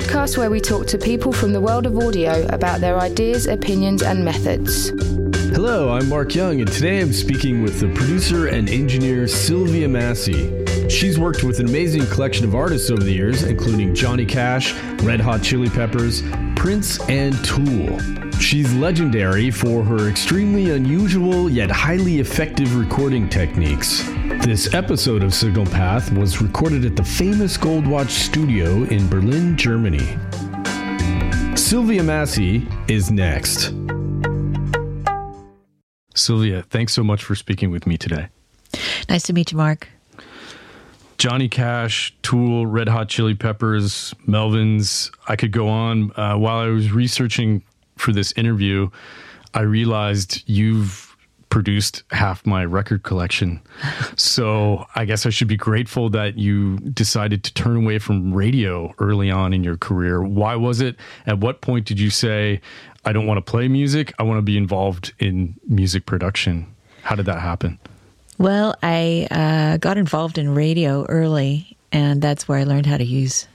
podcast where we talk to people from the world of audio about their ideas, opinions, and methods. Hello, I'm Mark Young, and today I'm speaking with the producer and engineer Sylvia Massy. She's worked with an amazing collection of artists over the years, including Johnny Cash, Red Hot Chili Peppers, Prince, and Tool. She's legendary for her extremely unusual yet highly effective recording techniques. This episode of Signal Path was recorded at the famous Goldwatch studio in Berlin, Germany. Sylvia Massy is next. Sylvia, thanks so much for speaking with me today. Nice to meet you, Mark. Johnny Cash, Tool, Red Hot Chili Peppers, Melvins. I could go on. Uh, while I was researching for this interview, I realized you've produced half my record collection. so I guess I should be grateful that you decided to turn away from radio early on in your career. Why was it? At what point did you say, I don't want to play music, I want to be involved in music production? How did that happen? Well, I uh, got involved in radio early, and that's where I learned how to use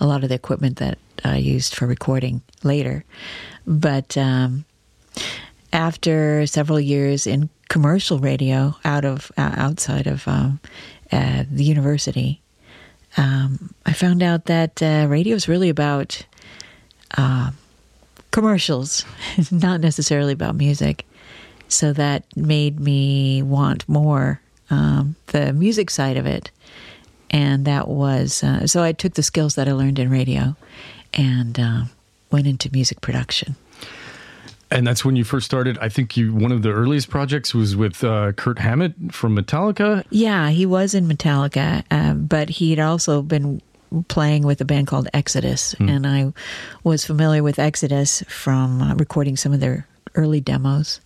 a lot of the equipment that I used for recording later. But um, after several years in commercial radio, out of uh, outside of um, uh, the university, um, I found out that uh, radio is really about uh, commercials, not necessarily about music. So that made me want more um, the music side of it. And that was, uh, so I took the skills that I learned in radio and uh, went into music production. And that's when you first started. I think you one of the earliest projects was with uh, Kirk Hammett from Metallica. Yeah, he was in Metallica, uh, but he'd also been playing with a band called Exodus, mm. and I was familiar with Exodus from uh, recording some of their early demos.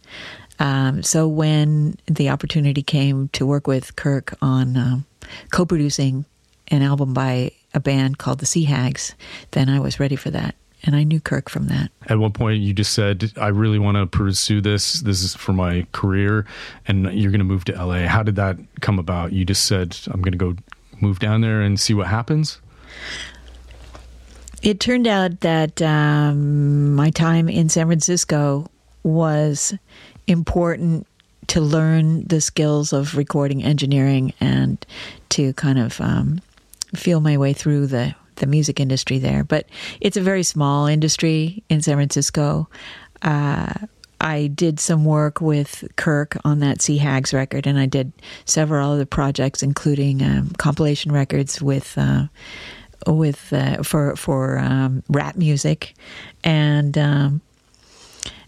Um, so when the opportunity came to work with Kirk on um, co-producing an album by a band called the Sea Hags, then I was ready for that. And I knew Kirk from that. At one point, you just said, I really want to pursue this. This is for my career. And you're going to move to LA. How did that come about? You just said, I'm going to go move down there and see what happens? It turned out that um, my time in San Francisco was important to learn the skills of recording engineering and to kind of um, feel my way through the the music industry there. But it's a very small industry in San Francisco. Uh, I did some work with Kirk on that Sea Hags record, and I did several other projects, including um, compilation records with uh, with uh, for for um, rap music, and um,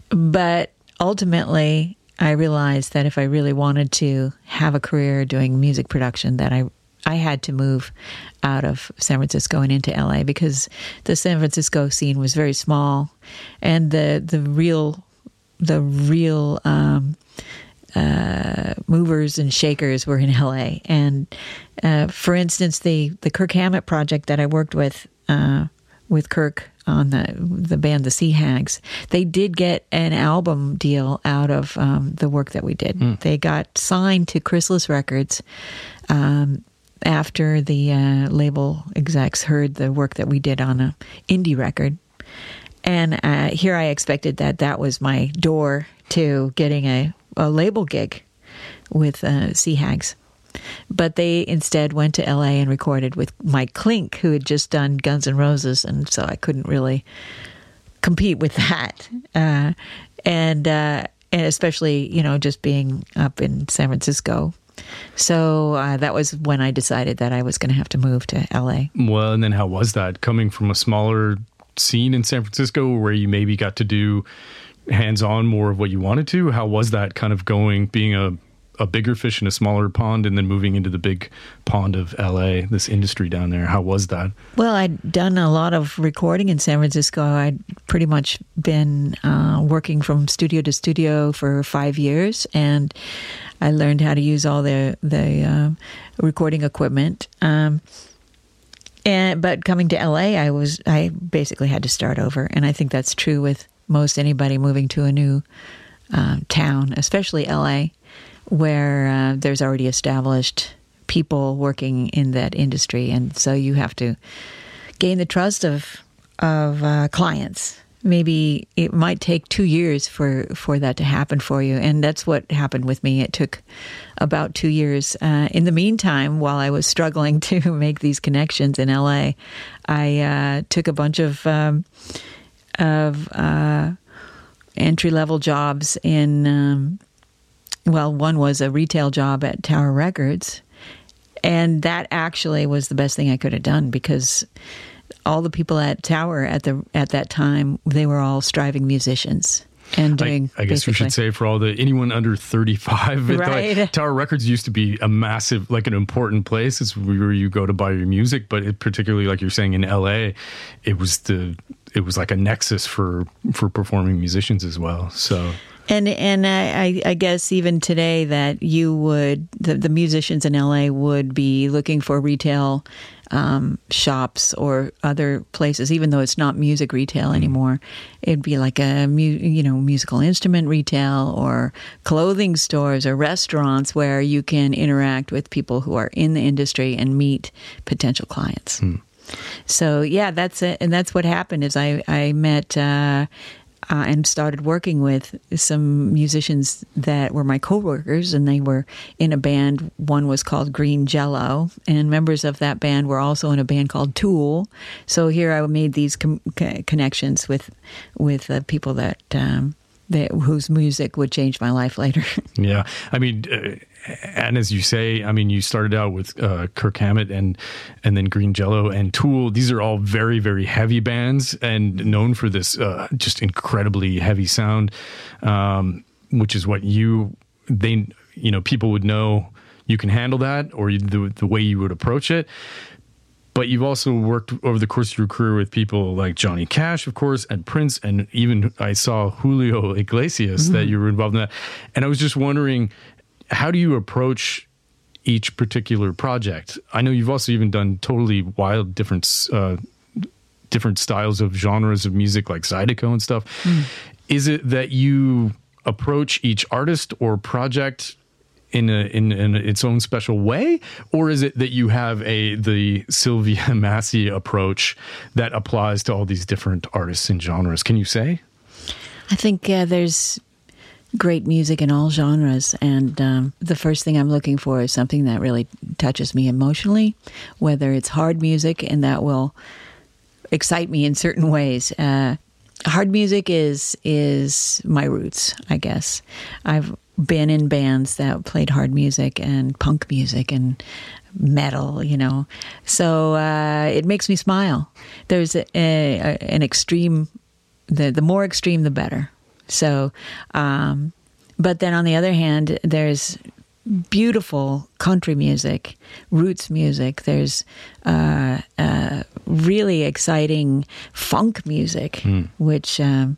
but ultimately, I realized that if I really wanted to have a career doing music production, that I I had to move out of San Francisco and into LA because the San Francisco scene was very small, and the the real the real um, uh, movers and shakers were in LA. And uh, for instance, the the Kirk Hammett project that I worked with uh, with Kirk on the the band the Sea Hags, they did get an album deal out of um, the work that we did. Mm. They got signed to Chrysalis Records um, after the uh, label execs heard the work that we did on a indie record, and uh, here I expected that that was my door to getting a, a label gig with uh, Sea Hags. But they instead went to LA and recorded with Mike Clink, who had just done Guns N' Roses, and so I couldn't really compete with that. Uh, and uh, and especially you know just being up in San Francisco. So uh, that was when I decided that I was going to have to move to LA. Well, and then how was that coming from a smaller scene in San Francisco where you maybe got to do hands on more of what you wanted to? How was that kind of going, being a a bigger fish in a smaller pond and then moving into the big pond of LA, this industry down there. How was that? Well, I'd done a lot of recording in San Francisco. I'd pretty much been uh, working from studio to studio for five years, and I learned how to use all the the uh, recording equipment. Um, and but coming to LA, I was I basically had to start over, and I think that's true with most anybody moving to a new uh, town, especially LA where uh, there's already established people working in that industry, and so you have to gain the trust of of uh, clients. Maybe it might take two years for for that to happen for you, and that's what happened with me. It took about two years. Uh, in the meantime, while I was struggling to make these connections in LA, I uh, took a bunch of um, of uh, entry level jobs in. Um, well, one was a retail job at Tower Records, and that actually was the best thing I could have done because all the people at Tower at the at that time they were all striving musicians and doing. I, I guess we should say for all the anyone under thirty five, right. like, Tower Records used to be a massive, like an important place. It's where you go to buy your music, but it, particularly like you're saying in L.A., it was the it was like a nexus for for performing musicians as well. So and and I, I guess even today that you would the, the musicians in LA would be looking for retail um, shops or other places, even though it's not music retail mm-hmm. anymore. It'd be like a mu- you know musical instrument retail or clothing stores or restaurants where you can interact with people who are in the industry and meet potential clients. Mm. So yeah, that's it, and that's what happened. Is I I met. Uh, uh, and started working with some musicians that were my coworkers, and they were in a band. One was called Green Jello, and members of that band were also in a band called Tool. So here I made these com- connections with with uh, people that. Um, that, whose music would change my life later. yeah, I mean, uh, and as you say, I mean, you started out with uh, Kirk Hammett and and then Green Jello and Tool. These are all very very heavy bands and known for this uh, just incredibly heavy sound, um, which is what you they you know people would know you can handle that or the the way you would approach it. But you've also worked over the course of your career with people like Johnny Cash, of course, and Prince, and even I saw Julio Iglesias mm-hmm. that you were involved in that. And I was just wondering, how do you approach each particular project? I know you've also even done totally wild different uh, different styles of genres of music like Zydeco and stuff. Mm. Is it that you approach each artist or project in, a, in, in its own special way, or is it that you have a the Sylvia Massy approach that applies to all these different artists and genres? Can you say? I think uh, there's great music in all genres. And um, the first thing I'm looking for is something that really touches me emotionally, whether it's hard music and that will excite me in certain ways. Uh, hard music is is my roots, I guess. I've been in bands that played hard music and punk music and metal, you know. So uh, it makes me smile. There's a, a, an extreme, the the more extreme, the better. So, um, but then on the other hand, there's beautiful country music, roots music. There's uh, uh, really exciting funk music, mm. which. Um,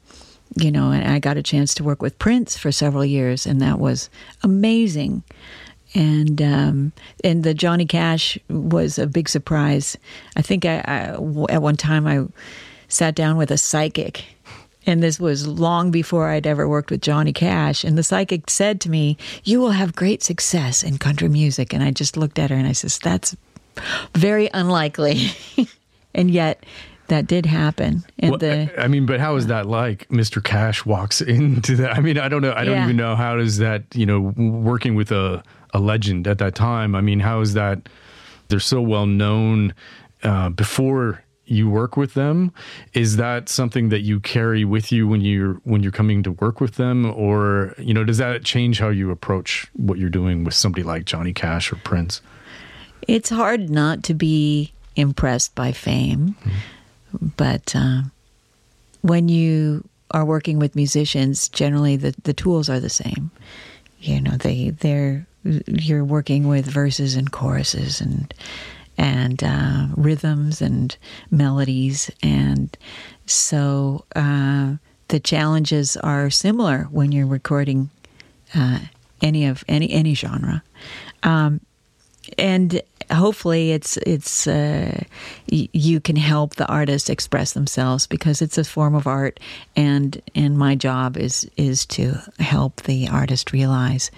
you know, and I got a chance to work with Prince for several years, and that was amazing. And um, and the Johnny Cash was a big surprise. I think I, I, at one time I sat down with a psychic and this was long before I'd ever worked with Johnny Cash. And the psychic said to me, You will have great success in country music. And I just looked at her and I says, That's very unlikely. and yet, that did happen. And well, the, I mean, but how is that like? Mr. Cash walks into that. I mean, I don't know. I don't yeah. even know how does that. You know, working with a a legend at that time. I mean, how is that? They're so well known uh, before you work with them? Is that something that you carry with you when you're when you're coming to work with them? Or you know does that change how you approach what you're doing with somebody like Johnny Cash or Prince? It's hard not to be impressed by fame mm-hmm. but uh, when you are working with musicians generally the the tools are the same. You know they they're you're working with verses and choruses and and uh, rhythms and melodies. And so uh, the challenges are similar when you're recording uh, any of any any genre. Um, and hopefully it's it's uh, y- you can help the artist express themselves because it's a form of art and and my job is is to help the artist realize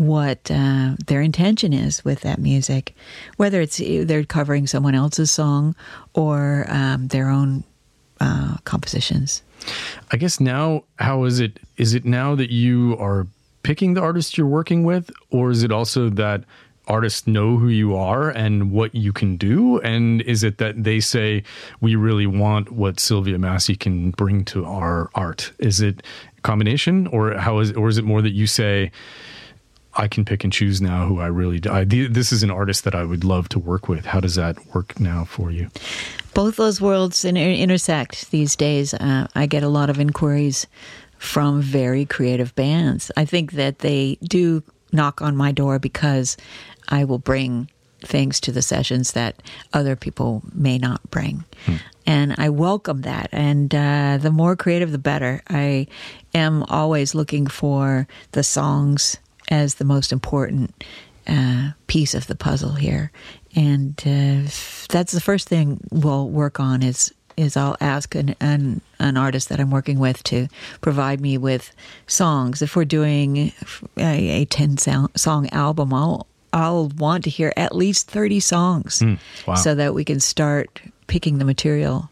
what uh, their intention is with that music, whether it's they're covering someone else's song or um, their own uh, compositions. I guess now, how is it? Is it now that you are picking the artists you're working with, or is it also that artists know who you are and what you can do? And is it that they say, we really want what Sylvia Massy can bring to our art? Is it a combination, or how is, or is it more that you say, I can pick and choose now who I really I, this is an artist that I would love to work with. How does that work now for you? Both those worlds inter- intersect these days. Uh, I get a lot of inquiries from very creative bands. I think that they do knock on my door because I will bring things to the sessions that other people may not bring. Hmm. And I welcome that. And uh, the more creative, the better. I am always looking for the songs as the most important uh, piece of the puzzle here. And uh, that's the first thing we'll work on is is I'll ask an, an, an artist that I'm working with to provide me with songs. If we're doing a, a ten song album, I'll I'll want to hear at least thirty songs, mm, wow. so that we can start picking the material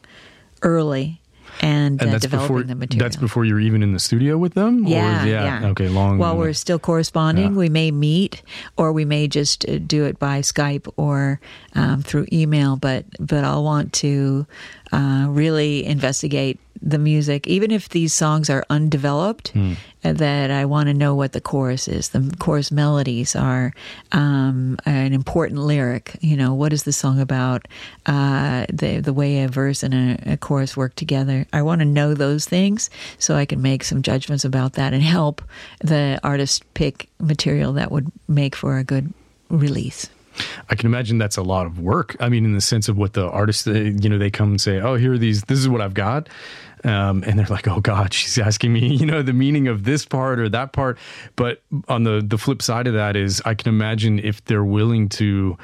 early and, and uh, developing before, the material. That's before you're even in the studio with them? Yeah, yeah, yeah. Okay, long. While we're still corresponding, yeah. we may meet or we may just uh, do it by Skype or um, through email, but, but I'll want to uh, really investigate the music, even if these songs are undeveloped, mm. that I want to know what the chorus is. The chorus melodies are um, an important lyric. You know, what is the song about? Uh, the the way a verse and a, a chorus work together. I want to know those things so I can make some judgments about that and help the artist pick material that would make for a good release. I can imagine that's a lot of work. I mean, in the sense of what the artists, you know, they come and say, "Oh, here are these. This is what I've got," um, and they're like, "Oh God, she's asking me, you know, the meaning of this part or that part." But on the the flip side of that is, I can imagine if they're willing to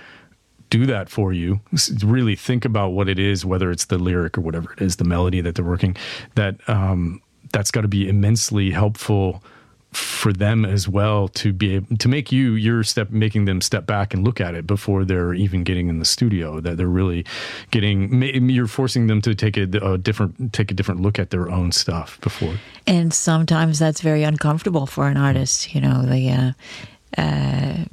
do that for you really think about what it is whether it's the lyric or whatever it is the melody that they're working that um, that's got to be immensely helpful for them as well to be able to make you your step making them step back and look at it before they're even getting in the studio that they're really getting you're forcing them to take a, a different take a different look at their own stuff before. And sometimes that's very uncomfortable for an artist you know the uh, uh,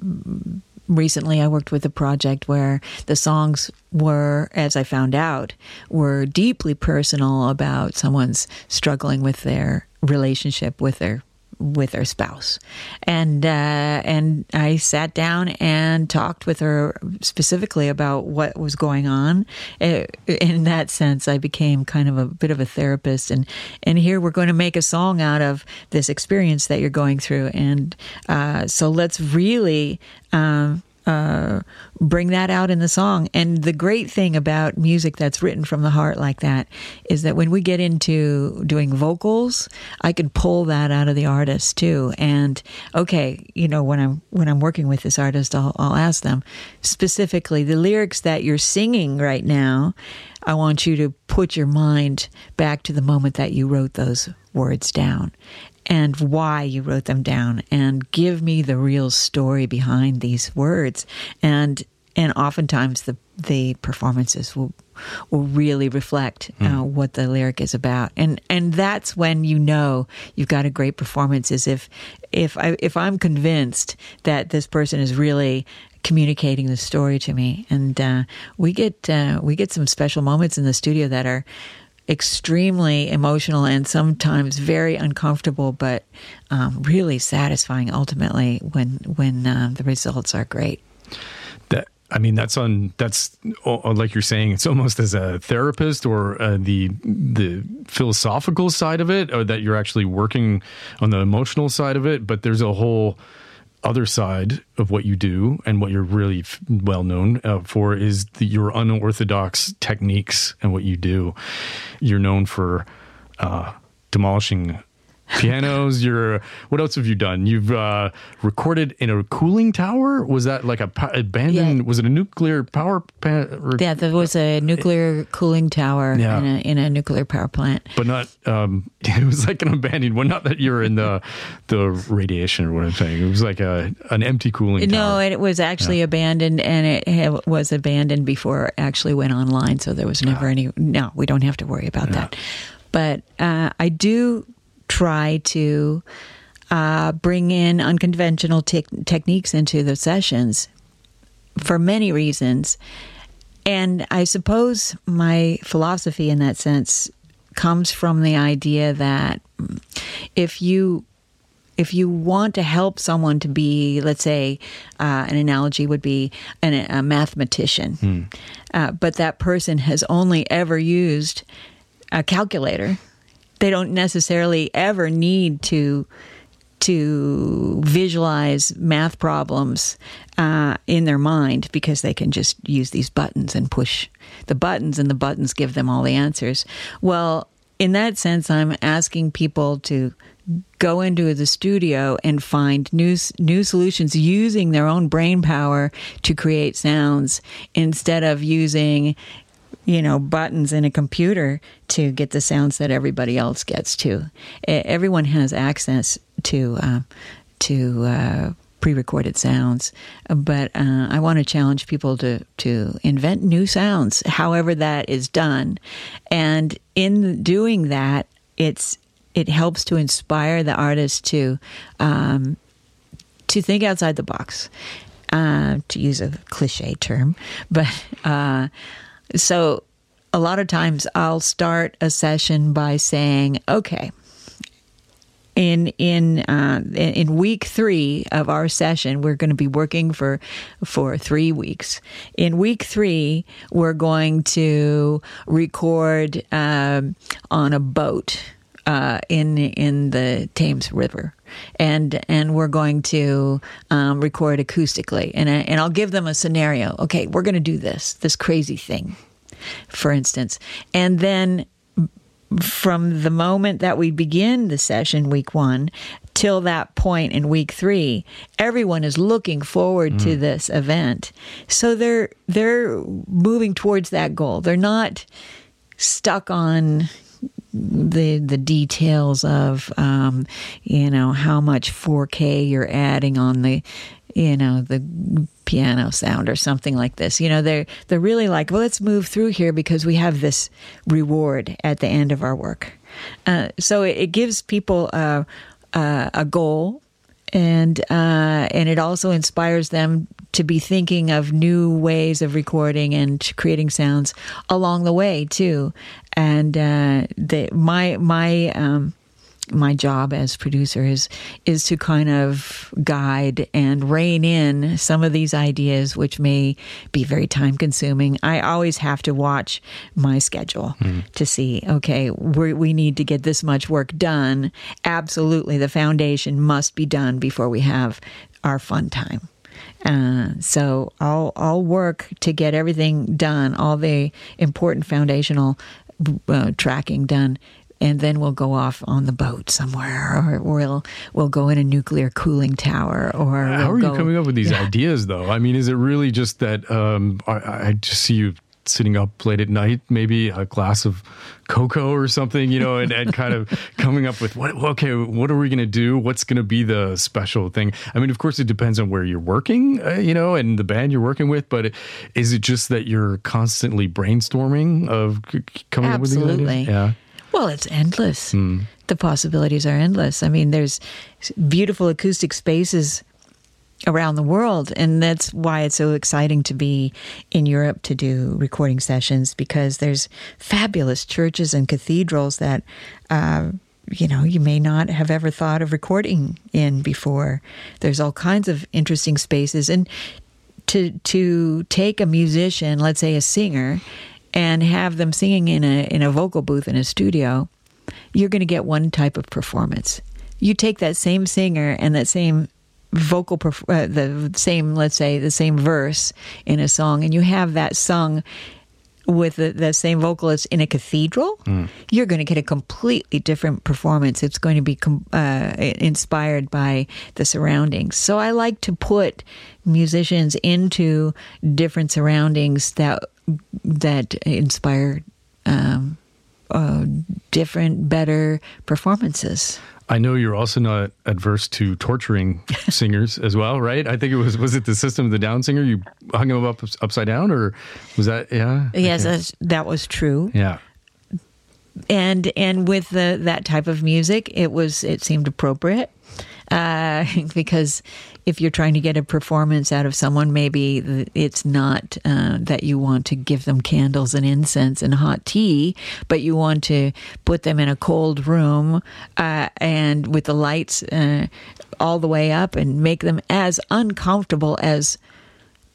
recently I worked with a project where the songs were, as I found out, were deeply personal about someone's struggling with their relationship with their with her spouse, and uh, and I sat down and talked with her specifically about what was going on. Uh, in that sense, I became kind of a bit of a therapist, and and here we're going to make a song out of this experience that you're going through, and uh, so let's really. Um, uh, bring that out in the song. And the great thing about music that's written from the heart like that is that when we get into doing vocals, I can pull that out of the artist too. And okay, you know, when I'm when I'm working with this artist, I'll, I'll ask them specifically the lyrics that you're singing right now. I want you to put your mind back to the moment that you wrote those words down and why you wrote them down and give me the real story behind these words. And and oftentimes the the performances will will really reflect uh, mm. what the lyric is about. And and that's when you know you've got a great performance is if if I if I'm convinced that this person is really communicating the story to me. And uh, we get uh, we get some special moments in the studio that are extremely emotional and sometimes very uncomfortable, but um, really satisfying ultimately when when uh, the results are great. That I mean, that's on that's like you're saying. It's almost as a therapist or uh, the the philosophical side of it, or that you're actually working on the emotional side of it. But there's a whole other side of what you do and what you're really f- well known uh, for is the, your unorthodox techniques and what you do. You're known for uh, demolishing pianos. You're what else have you done? You've uh, recorded in a cooling tower. Was that like a abandoned? Yeah. Was it a nuclear power plant? Yeah, there was a nuclear cooling tower Yeah. in, a, in a nuclear power plant. but not. Um, it was like an abandoned one. Not that you're in the the radiation or what I'm saying. It was like a an empty cooling No, tower. it was actually abandoned, and it ha- was abandoned before it actually went online. So there was never any. No, we don't have to worry about that. But uh, I do try to uh, bring in unconventional tech techniques into the sessions for many reasons. And I suppose my philosophy in that sense comes from the idea that if you if you want to help someone to be, let's say, uh, an analogy would be an, a mathematician, uh, but that person has only ever used a calculator, they don't necessarily ever need to to visualize math problems uh, in their mind because they can just use these buttons and push the buttons, and the buttons give them all the answers. Well, in that sense, I'm asking people to go into the studio and find new new solutions using their own brain power to create sounds instead of using you know buttons in a computer to get the sounds that everybody else gets to. E- everyone has access to uh, to uh, pre-recorded sounds. But uh, i want to challenge people to to invent new sounds however that is done. And in doing that it's it helps to inspire the artist to um, to think outside the box, uh, to use a cliche term. But uh, so a lot of times I'll start a session by saying, okay. In in uh, in week three of our session, we're going to be working for for three weeks. In week three, we're going to record um, on a boat uh, in in the Thames River, and and we're going to um, record acoustically, and I, and I'll give them a scenario. Okay, we're going to do this this crazy thing, for instance, and then from the moment that we begin the session week one till that point in week three everyone is looking forward to this event. So they're they're moving towards that goal. They're not stuck on the the details of um, you know how much 4K you're adding on the you know the piano sound or something like this. You know they're they're really like well let's move through here because we have this reward at the end of our work. Uh, so it, it gives people a, a, a goal and uh, and it also inspires them to be thinking of new ways of recording and creating sounds along the way too. And uh, the, my my um, my job as producer is is to kind of guide and rein in some of these ideas which may be very time consuming i always have to watch my schedule to see okay we we need to get this much work done. Absolutely the foundation must be done before we have our fun time. Uh, so I'll I'll work to get everything done, all the important foundational uh, tracking done, and then we'll go off on the boat somewhere, or we'll we'll go in a nuclear cooling tower, or How we'll are you coming up with these ideas, though? I mean, is it really just that um, I, I just see you sitting up late at night, maybe a glass of cocoa or something, you know, and, and kind of coming up with what? Okay, what are we going to do? What's going to be the special thing? I mean, of course, it depends on where you're working, uh, you know, and the band you're working with. But is it just that you're constantly brainstorming of coming up with these ideas? Yeah. Well, it's endless. Hmm. The possibilities are endless. I mean, there's beautiful acoustic spaces around the world, and that's why it's so exciting to be in Europe to do recording sessions because there's fabulous churches and cathedrals that. Uh, you know, you may not have ever thought of recording in before. There's all kinds of interesting spaces, and to to take a musician, let's say a singer, and have them singing in a in a vocal booth in a studio, you're going to get one type of performance. You take that same singer and that same vocal uh, the same let's say the same verse in a song and you have that sung with the, the same vocalist in a cathedral, Mm. you're going to get a completely different performance. It's going to be com- uh, inspired by the surroundings. So I like to put musicians into different surroundings that that inspire um, uh, different, better performances. I know you're also not adverse to torturing singers as well, right? I think it was was it the System of the Down singer? You hung him up upside down, or was that yeah? Yes, that was true. yeah. and and with the, that type of music, it was it seemed appropriate uh, because if you're trying to get a performance out of someone, maybe it's not uh, that you want to give them candles and incense and hot tea, but you want to put them in a cold room uh, and with the lights uh, all the way up and make them as uncomfortable as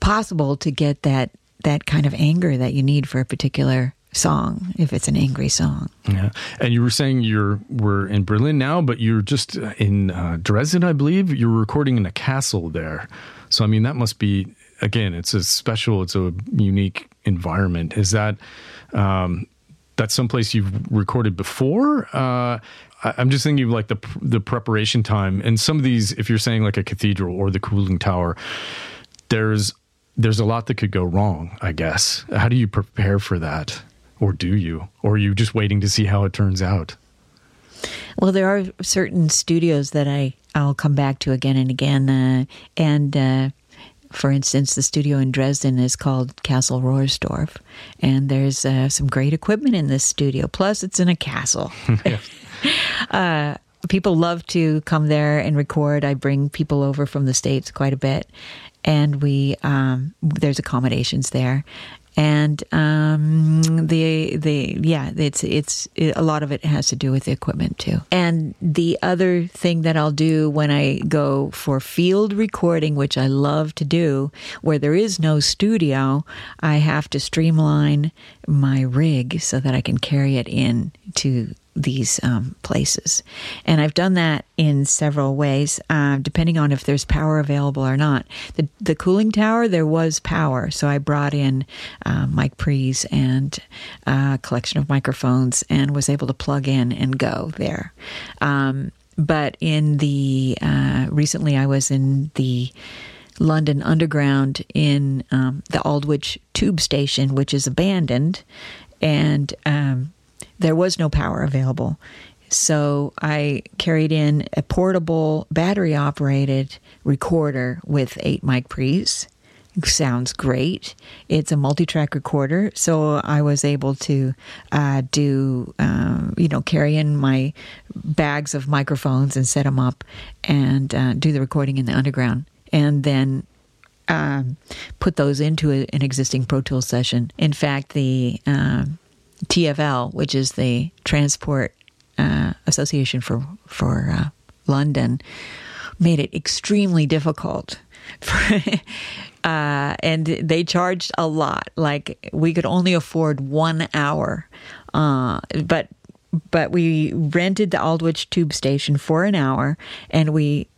possible to get that that kind of anger that you need for a particular song if it's an angry song. Yeah, and you were saying you're we're in Berlin now, but you're just uh, in uh, Dresden, I believe. You're recording in a castle there, so I mean that must be again, it's a special, it's a unique environment. Is that um, that's someplace you've recorded before? Uh, I'm just thinking of like the the preparation time, and some of these, if you're saying like a cathedral or the cooling tower, there's there's a lot that could go wrong. I guess. How do you prepare for that? Or do you? Or are you just waiting to see how it turns out? Well, there are certain studios that I I'll come back to again and again, uh, and uh, for instance, the studio in Dresden is called Castle Rohrsdorf, and there's uh, some great equipment in this studio. Plus, it's in a castle. uh, people love to come there and record. I bring people over from the states quite a bit, and we um, there's accommodations there, and um, the the yeah, it's it's it, a lot of it has to do with the equipment too. And the other thing that I'll do when I go for field recording, which I love to do, where there is no studio, I have to streamline my rig so that I can carry it in to these um, places. And I've done that in several ways, uh, depending on if there's power available or not. The, the cooling tower, there was power. So I brought in uh, mic pre's and uh, a collection of microphones and was able to plug in and go there. Um, but in the, uh, recently I was in the, London Underground in um, the Aldwych tube station, which is abandoned, and um, there was no power available. So I carried in a portable battery operated recorder with eight mic pre's. Sounds great. It's a multi track recorder. So I was able to uh, do, um, you know, carry in my bags of microphones and set them up and uh, do the recording in the underground. And then um, put those into a, an existing Pro Tools session. In fact, the um, TFL, which is the Transport uh, Association for for uh, London, made it extremely difficult. For, uh, and they charged a lot. Like we could only afford one hour, uh, but but we rented the Aldwych tube station for an hour, and we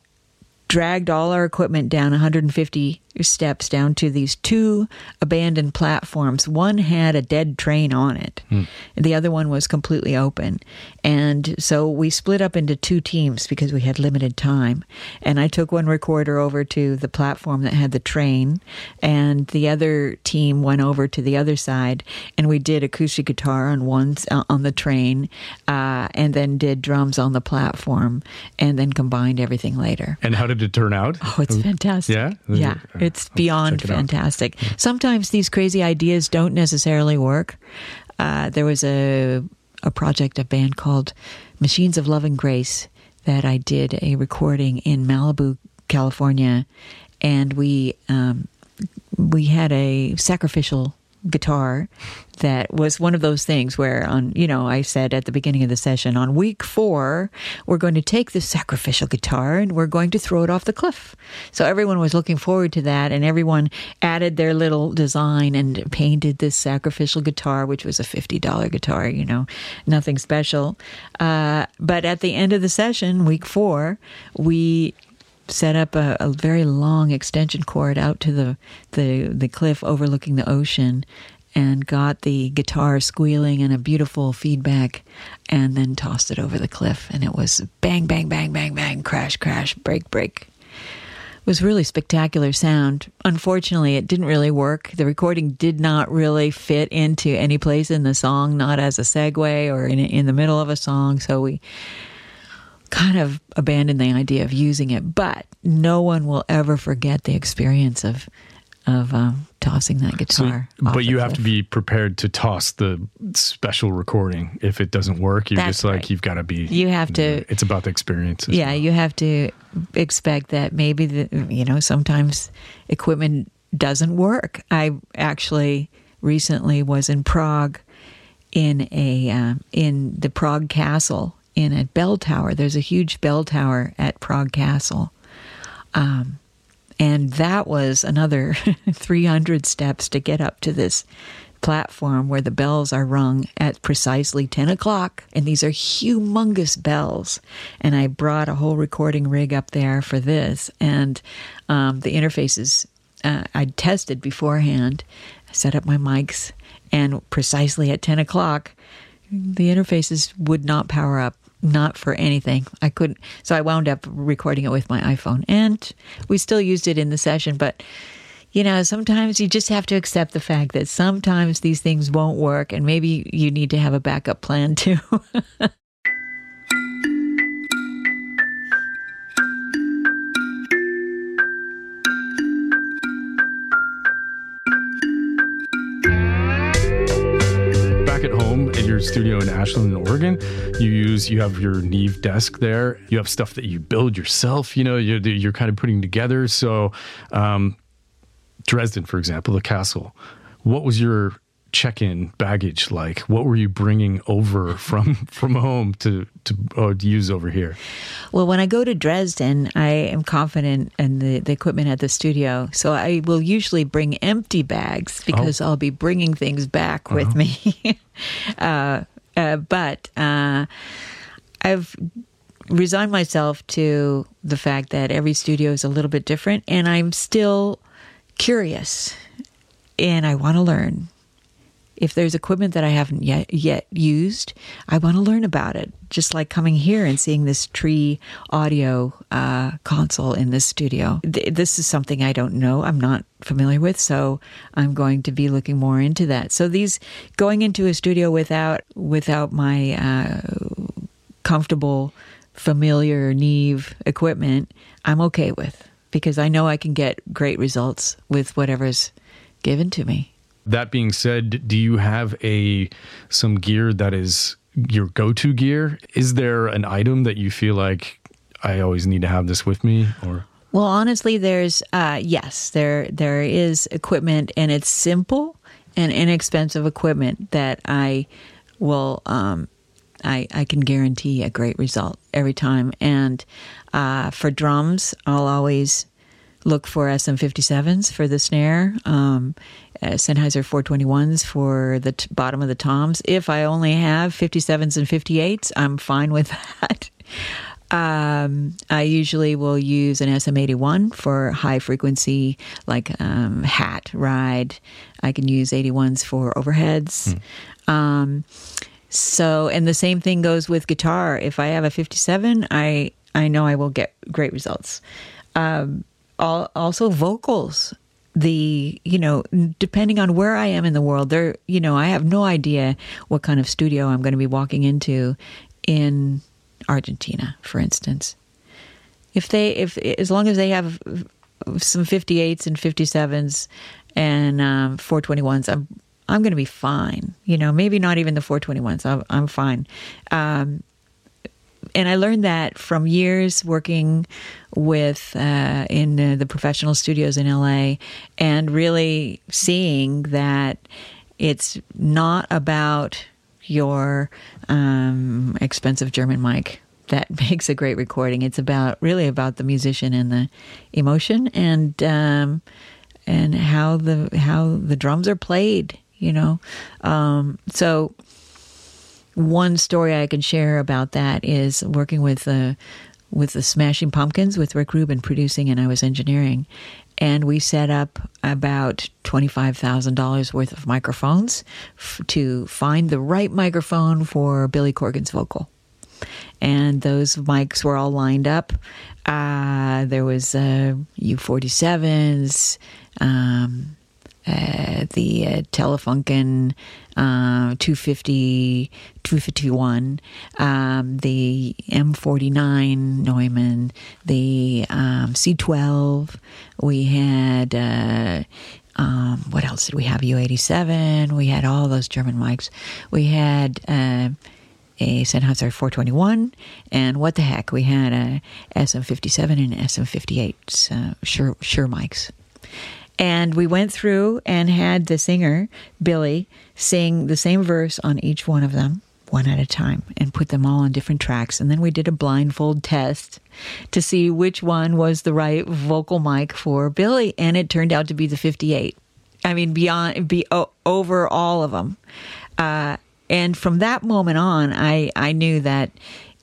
dragged all our equipment down 150 steps down to these two abandoned platforms. One had a dead train on it, and the other one was completely open. And so we split up into two teams because we had limited time. And I took one recorder over to the platform that had the train, and the other team went over to the other side, and we did acoustic guitar on one uh, on the train, uh, and then did drums on the platform, and then combined everything later. And how did it turn out? Oh, it's fantastic. Yeah? Yeah. It's beyond check it out. fantastic. Sometimes these crazy ideas don't necessarily work. Uh, there was a a project, a band called Machines of Love and Grace that I did a recording in Malibu, California, and we um, we had a sacrificial guitar that was one of those things where on you know I said at the beginning of the session on week 4 we're going to take the sacrificial guitar and we're going to throw it off the cliff. So everyone was looking forward to that and everyone added their little design and painted this sacrificial guitar which was a $50 guitar, you know, nothing special. Uh, but at the end of the session, week 4, we set up a, a very long extension cord out to the, the the cliff overlooking the ocean and got the guitar squealing and a beautiful feedback and then tossed it over the cliff. And it was bang bang bang bang bang crash crash break break. It was really spectacular sound. Unfortunately it didn't really work. The recording did not really fit into any place in the song not as a segue or in, in the middle of a song. So we kind of abandoned the idea of using it but no one will ever forget the experience of of um, tossing that guitar. So, but you have to be prepared to toss the special recording if it doesn't work. You're That's just like right. you've got to be. You have to. It's about the experience. Yeah, well. you have to expect that maybe the you know sometimes equipment doesn't work. I actually recently was in Prague in a uh, in the Prague Castle in a bell tower. There's a huge bell tower at Prague Castle. Um, and that was another 300 steps to get up to this platform where the bells are rung at precisely 10 o'clock. And these are humongous bells. And I brought a whole recording rig up there for this. And um, the interfaces uh, I tested beforehand. I set up my mics, and precisely at 10 o'clock, the interfaces would not power up not for anything. I couldn't. So I wound up recording it with my iPhone, and we still used it in the session. But you know, sometimes you just have to accept the fact that sometimes these things won't work, and maybe you need to have a backup plan too. your studio in Ashland, Oregon, you use you have your Neve desk there. You have stuff that you build yourself. You know, you're, you're kind of putting together. So, um, Dresden, for example, the castle. What was your check-in baggage like? What were you bringing over from from home to to, uh, to use over here? Well, when I go to Dresden, I am confident in the, the equipment at the studio, so I will usually bring empty bags because oh. I'll be bringing things back uh-huh. with me. uh, uh, but uh, I've resigned myself to the fact that every studio is a little bit different, and I'm still curious and I want to learn if there's equipment that I haven't yet yet used, I want to learn about it. Just like coming here and seeing this tree audio uh, console in this studio. Th- this is something I don't know. I'm not familiar with, so I'm going to be looking more into that. So these going into a studio without without my uh, comfortable, familiar Neve equipment, I'm okay with because I know I can get great results with whatever's given to me that being said, do you have a some gear that is your go-to gear? Is there an item that you feel like I always need to have this with me or Well, honestly, there's uh, yes, there there is equipment and it's simple and inexpensive equipment that I will um, I, I can guarantee a great result every time. And uh, for drums, I'll always look for SM57s for the snare, um, uh, Sennheiser 421s for the t- bottom of the toms. If I only have 57s and 58s, I'm fine with that. Um, I usually will use an SM81 for high frequency, like um, hat ride. I can use 81s for overheads. Mm. Um, so, and the same thing goes with guitar. If I have a 57, I I know I will get great results. Um, also vocals. The you know depending on where i am in the world there you know i have no idea what kind of studio i'm going to be walking into in argentina for instance. If they if as long as they have some 58s and 57s and um, 421s i'm i'm going to be fine. You know maybe not even the 421s i'm, I'm fine. Um, and I learned that from years working with uh, in uh, the professional studios in LA, and really seeing that it's not about your um, expensive German mic that makes a great recording. It's about really about the musician and the emotion and um, and how the how the drums are played. You know, um, so one story I can share about that is working with the with the Smashing Pumpkins with Rick Rubin producing, and I was engineering. and we set up about $25,000 worth of microphones f- to find the right microphone for Billy Corgan's vocal. And those mics were all lined up. Uh, there was uh, U47s, um, uh, the uh, Telefunken uh, 250, 251, um, the M49 Neumann, the um, C12. We had. Uh, um, what else did we have? U87. We had all those German mics. We had uh, a Sennheiser 421, and what the heck, we had a SM57 and SM58 uh, Shure, Shure mics. And we went through and had the singer, Billy, sing the same verse on each one of them, one at a time, and put them all on different tracks. And then we did a blindfold test to see which one was the right vocal mic for Billy. And it turned out to be the 58. I mean, beyond, be over all of them. Uh, and from that moment on, I, I knew that,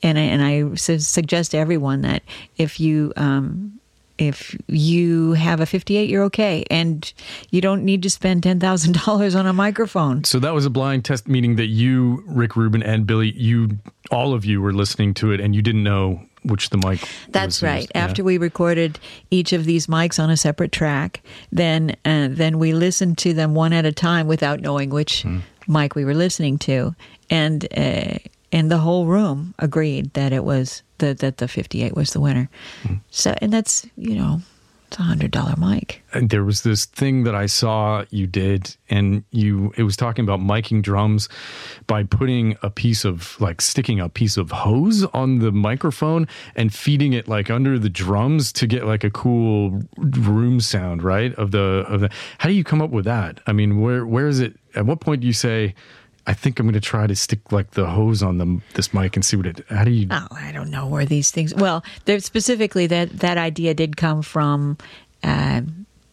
and I, and I su- suggest to everyone that if you, um, if you have a 58 you're okay and you don't need to spend $10,000 on a microphone. So that was a blind test meaning that you Rick Rubin and Billy you all of you were listening to it and you didn't know which the mic That's right. Yeah. After we recorded each of these mics on a separate track, then uh, then we listened to them one at a time without knowing which Hmm. mic we were listening to, and uh, and the whole room agreed that it was that that the 58 was the winner. Hmm. So and that's you know it's a hundred dollar mic. And there was this thing that I saw you did, and you it was talking about miking drums by putting a piece of like sticking a piece of hose on the microphone and feeding it like under the drums to get like a cool room sound, right? Of the of the how do you come up with that? I mean, where where is it? At what point do you say? I think I'm going to try to stick like the hose on the this mic and see what it. How do you? Oh, I don't know where these things. Well, there specifically that that idea did come from uh,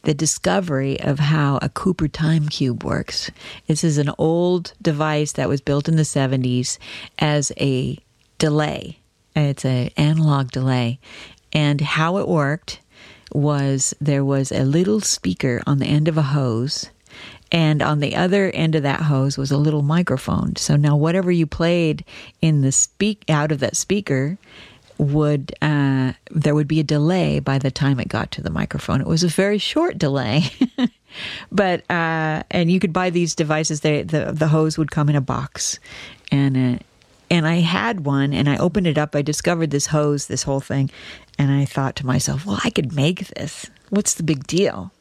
the discovery of how a Cooper time cube works. This is an old device that was built in the 70s as a delay. It's an analog delay, and how it worked was there was a little speaker on the end of a hose and on the other end of that hose was a little microphone. So now whatever you played in the speak out of that speaker would uh, there would be a delay by the time it got to the microphone. It was a very short delay, but uh, and you could buy these devices. They the the hose would come in a box, and uh, and I had one, and I opened it up. I discovered this hose, this whole thing, and I thought to myself, well, I could make this. What's the big deal?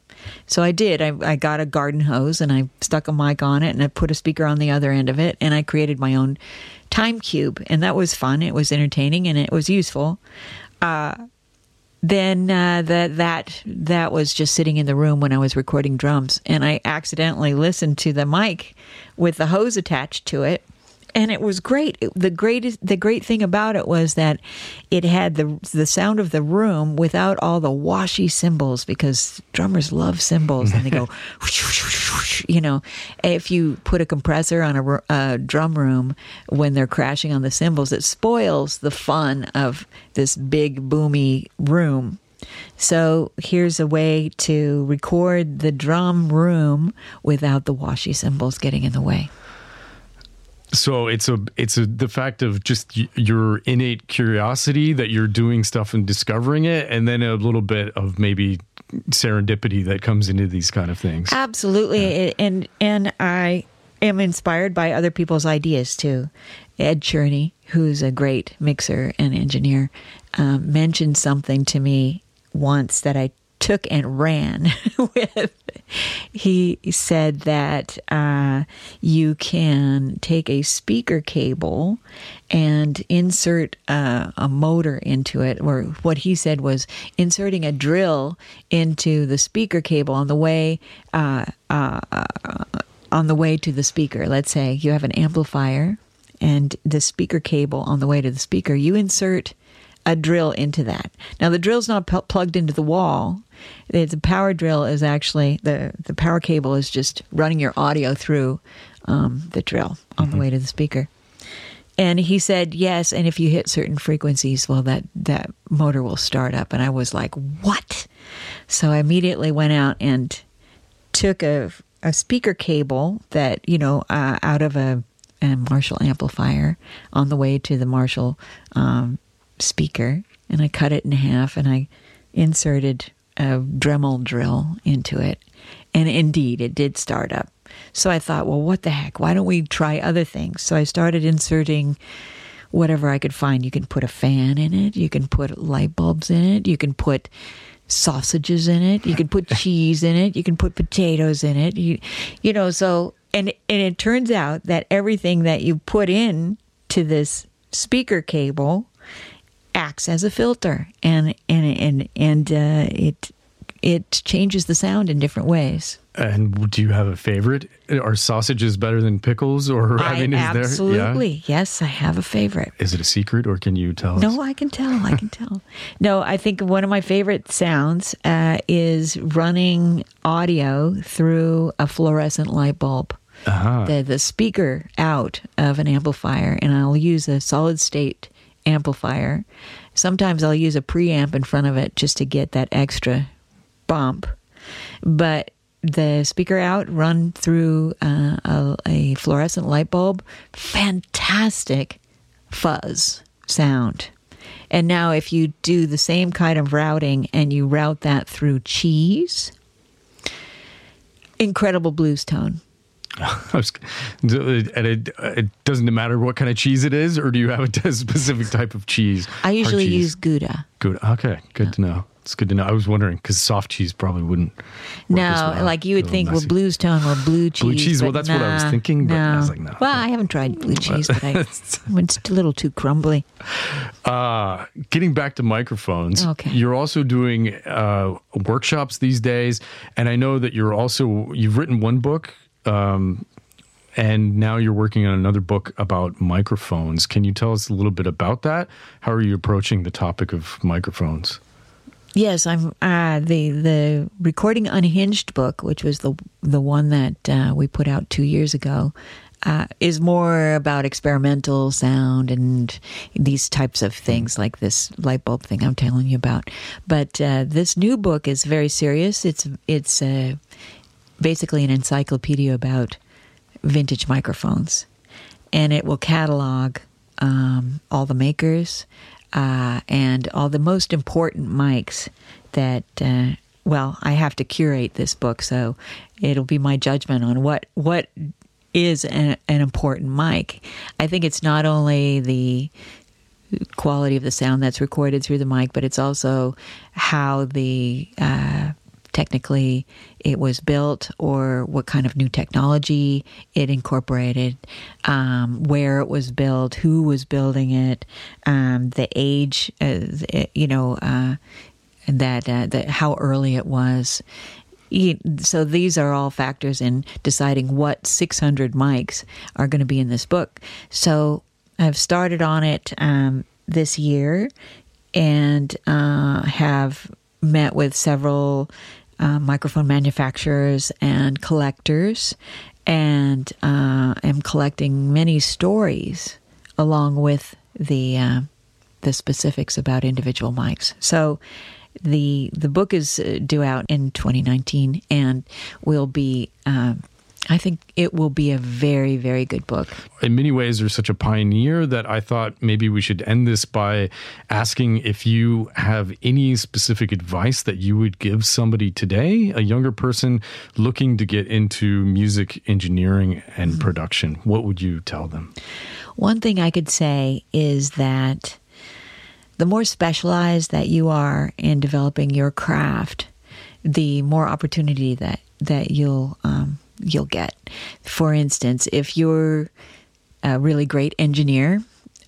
So I did. I, I got a garden hose and I stuck a mic on it and I put a speaker on the other end of it and I created my own time cube and that was fun. It was entertaining and it was useful. Uh, then uh, that that that was just sitting in the room when I was recording drums, and I accidentally listened to the mic with the hose attached to it, and it was great. It- the greatest the great thing about it was that it had the the sound of the room without all the washy cymbals because drummers love cymbals and they go, you know, if you put a compressor on a, a drum room when they're crashing on the cymbals, it spoils the fun of this big boomy room. So here's a way to record the drum room without the washy cymbals getting in the way. So it's a it's a the fact of just y- your innate curiosity that you're doing stuff and discovering it, and then a little bit of maybe serendipity that comes into these kind of things. Absolutely, and and I am inspired by other people's ideas too. Ed Cherney, who's a great mixer and engineer, um, mentioned something to me once that I took and ran with. He said that uh, you can take a speaker cable and insert uh, a motor into it, or what he said was inserting a drill into the speaker cable on the way. Uh, uh, on the way to the speaker, let's say you have an amplifier and the speaker cable on the way to the speaker, you insert a drill into that. Now the drill's not pu- plugged into the wall. The power drill is actually the the power cable is just running your audio through um, the drill on the way to the speaker. And he said yes, and if you hit certain frequencies, well, that that motor will start up. And I was like, what? So I immediately went out and took a, a speaker cable that, you know, uh, out of a, a, Marshall amplifier on the way to the Marshall um, speaker, and I cut it in half and I inserted a Dremel drill into it. And indeed, it did start up. So I thought, well, what the heck? Why don't we try other things? So I started inserting whatever I could find. You can put a fan in it, you can put light bulbs in it, you can put sausages in it, you can put cheese in it, you can put potatoes in it. You you know, so and and it turns out that everything that you put in to this speaker cable acts as a filter and and and and uh, it it changes the sound in different ways. And do you have a favorite? Are sausages better than pickles? Or I, I mean, is absolutely there, yeah? yes, I have a favorite. Is it a secret, or can you tell? No, I can tell. I can tell. No, I think one of my favorite sounds uh, is running audio through a fluorescent light bulb. Uh-huh. The the speaker out of an amplifier, and I'll use a solid state amplifier. Sometimes I'll use a preamp in front of it just to get that extra bump. But the speaker out, run through uh, a, a fluorescent light bulb, fantastic fuzz sound. And now, if you do the same kind of routing and you route that through cheese, incredible blues tone. and it, it, doesn't matter what kind of cheese it is, or do you have a specific type of cheese? I usually use Gouda. Gouda. Okay, good yeah. to know. It's good to know. I was wondering because soft cheese probably wouldn't. no, well. like you would think, messy. well, blues tone or blue cheese. Blue cheese. Well, that's nah, what I was thinking, but no. I was like, no. Well, I haven't tried blue cheese, but I, it's a little too crumbly. Uh, getting back to microphones, okay. you're also doing uh, workshops these days, and I know that you're also you've written one book. Um, and now you're working on another book about microphones. Can you tell us a little bit about that? How are you approaching the topic of microphones? Yes, I'm uh, the the recording unhinged book, which was the the one that uh, we put out two years ago, uh, is more about experimental sound and these types of things, like this light bulb thing I'm telling you about. But uh, this new book is very serious. It's it's uh, basically an encyclopedia about vintage microphones, and it will catalog um, all the makers uh, and all the most important mics that uh, well i have to curate this book so it'll be my judgment on what what is an, an important mic. I think it's not only the quality of the sound that's recorded through the mic but it's also how the uh, technically it was built or what kind of new technology it incorporated, um, where it was built, who was building it, um, the age, uh, you know, uh, that, uh, that how early it was. So these are all factors in deciding what 600 mics are going to be in this book. So I've started on it um, this year and uh, have met with several uh, microphone manufacturers and collectors, and uh, am collecting many stories along with the uh, the specifics about individual mics. So the the book is uh, due out in 2019 and will be um, I think it will be a very, very good book. In many ways, you're such a pioneer that I thought maybe we should end this by asking if you have any specific advice that you would give somebody today, a younger person looking to get into music engineering and mm-hmm. production. What would you tell them? One thing I could say is that the more specialized that you are in developing your craft, the more opportunity that that you'll um, you'll get. For instance, if you're a really great engineer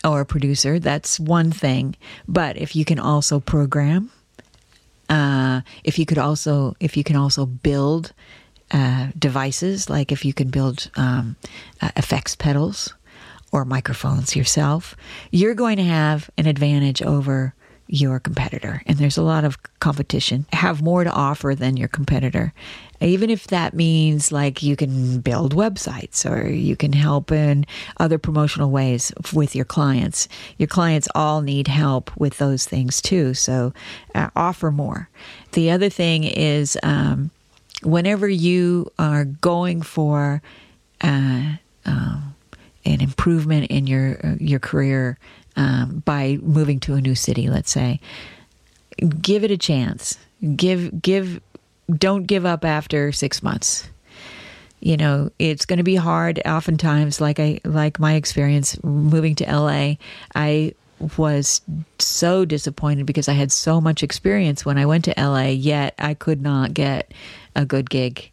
or a producer, that's one thing. But if you can also program, uh, if you could also if you can also build uh, devices, like if you can build um, uh, effects pedals or microphones yourself, you're going to have an advantage over your competitor. And there's a lot of competition. Have more to offer than your competitor. Even if that means like you can build websites or you can help in other promotional ways with your clients. Your clients all need help with those things too. So uh, offer more. The other thing is um, whenever you are going for uh, um, an improvement in your uh, your career um, by moving to a new city, let's say, give it a chance. Give give don't give up after six months. You know, it's going to be hard. Oftentimes, like I like my experience moving to LA, I was so disappointed because I had so much experience when I went to LA, yet I could not get a good gig.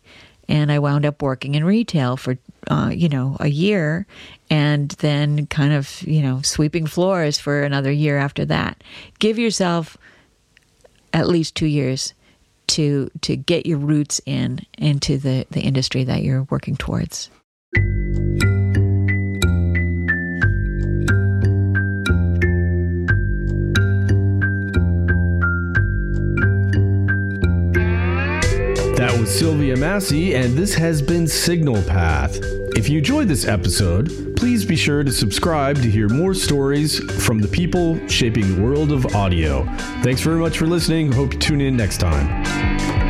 And I wound up working in retail for, uh, you know, a year and then kind of, you know, sweeping floors for another year after that. Give yourself at least two years to to get your roots in into the, the industry that you're working towards. That was Sylvia Massy, and this has been Signal Path. If you enjoyed this episode, please be sure to subscribe to hear more stories from the people shaping the world of audio. Thanks very much for listening. Hope you tune in next time.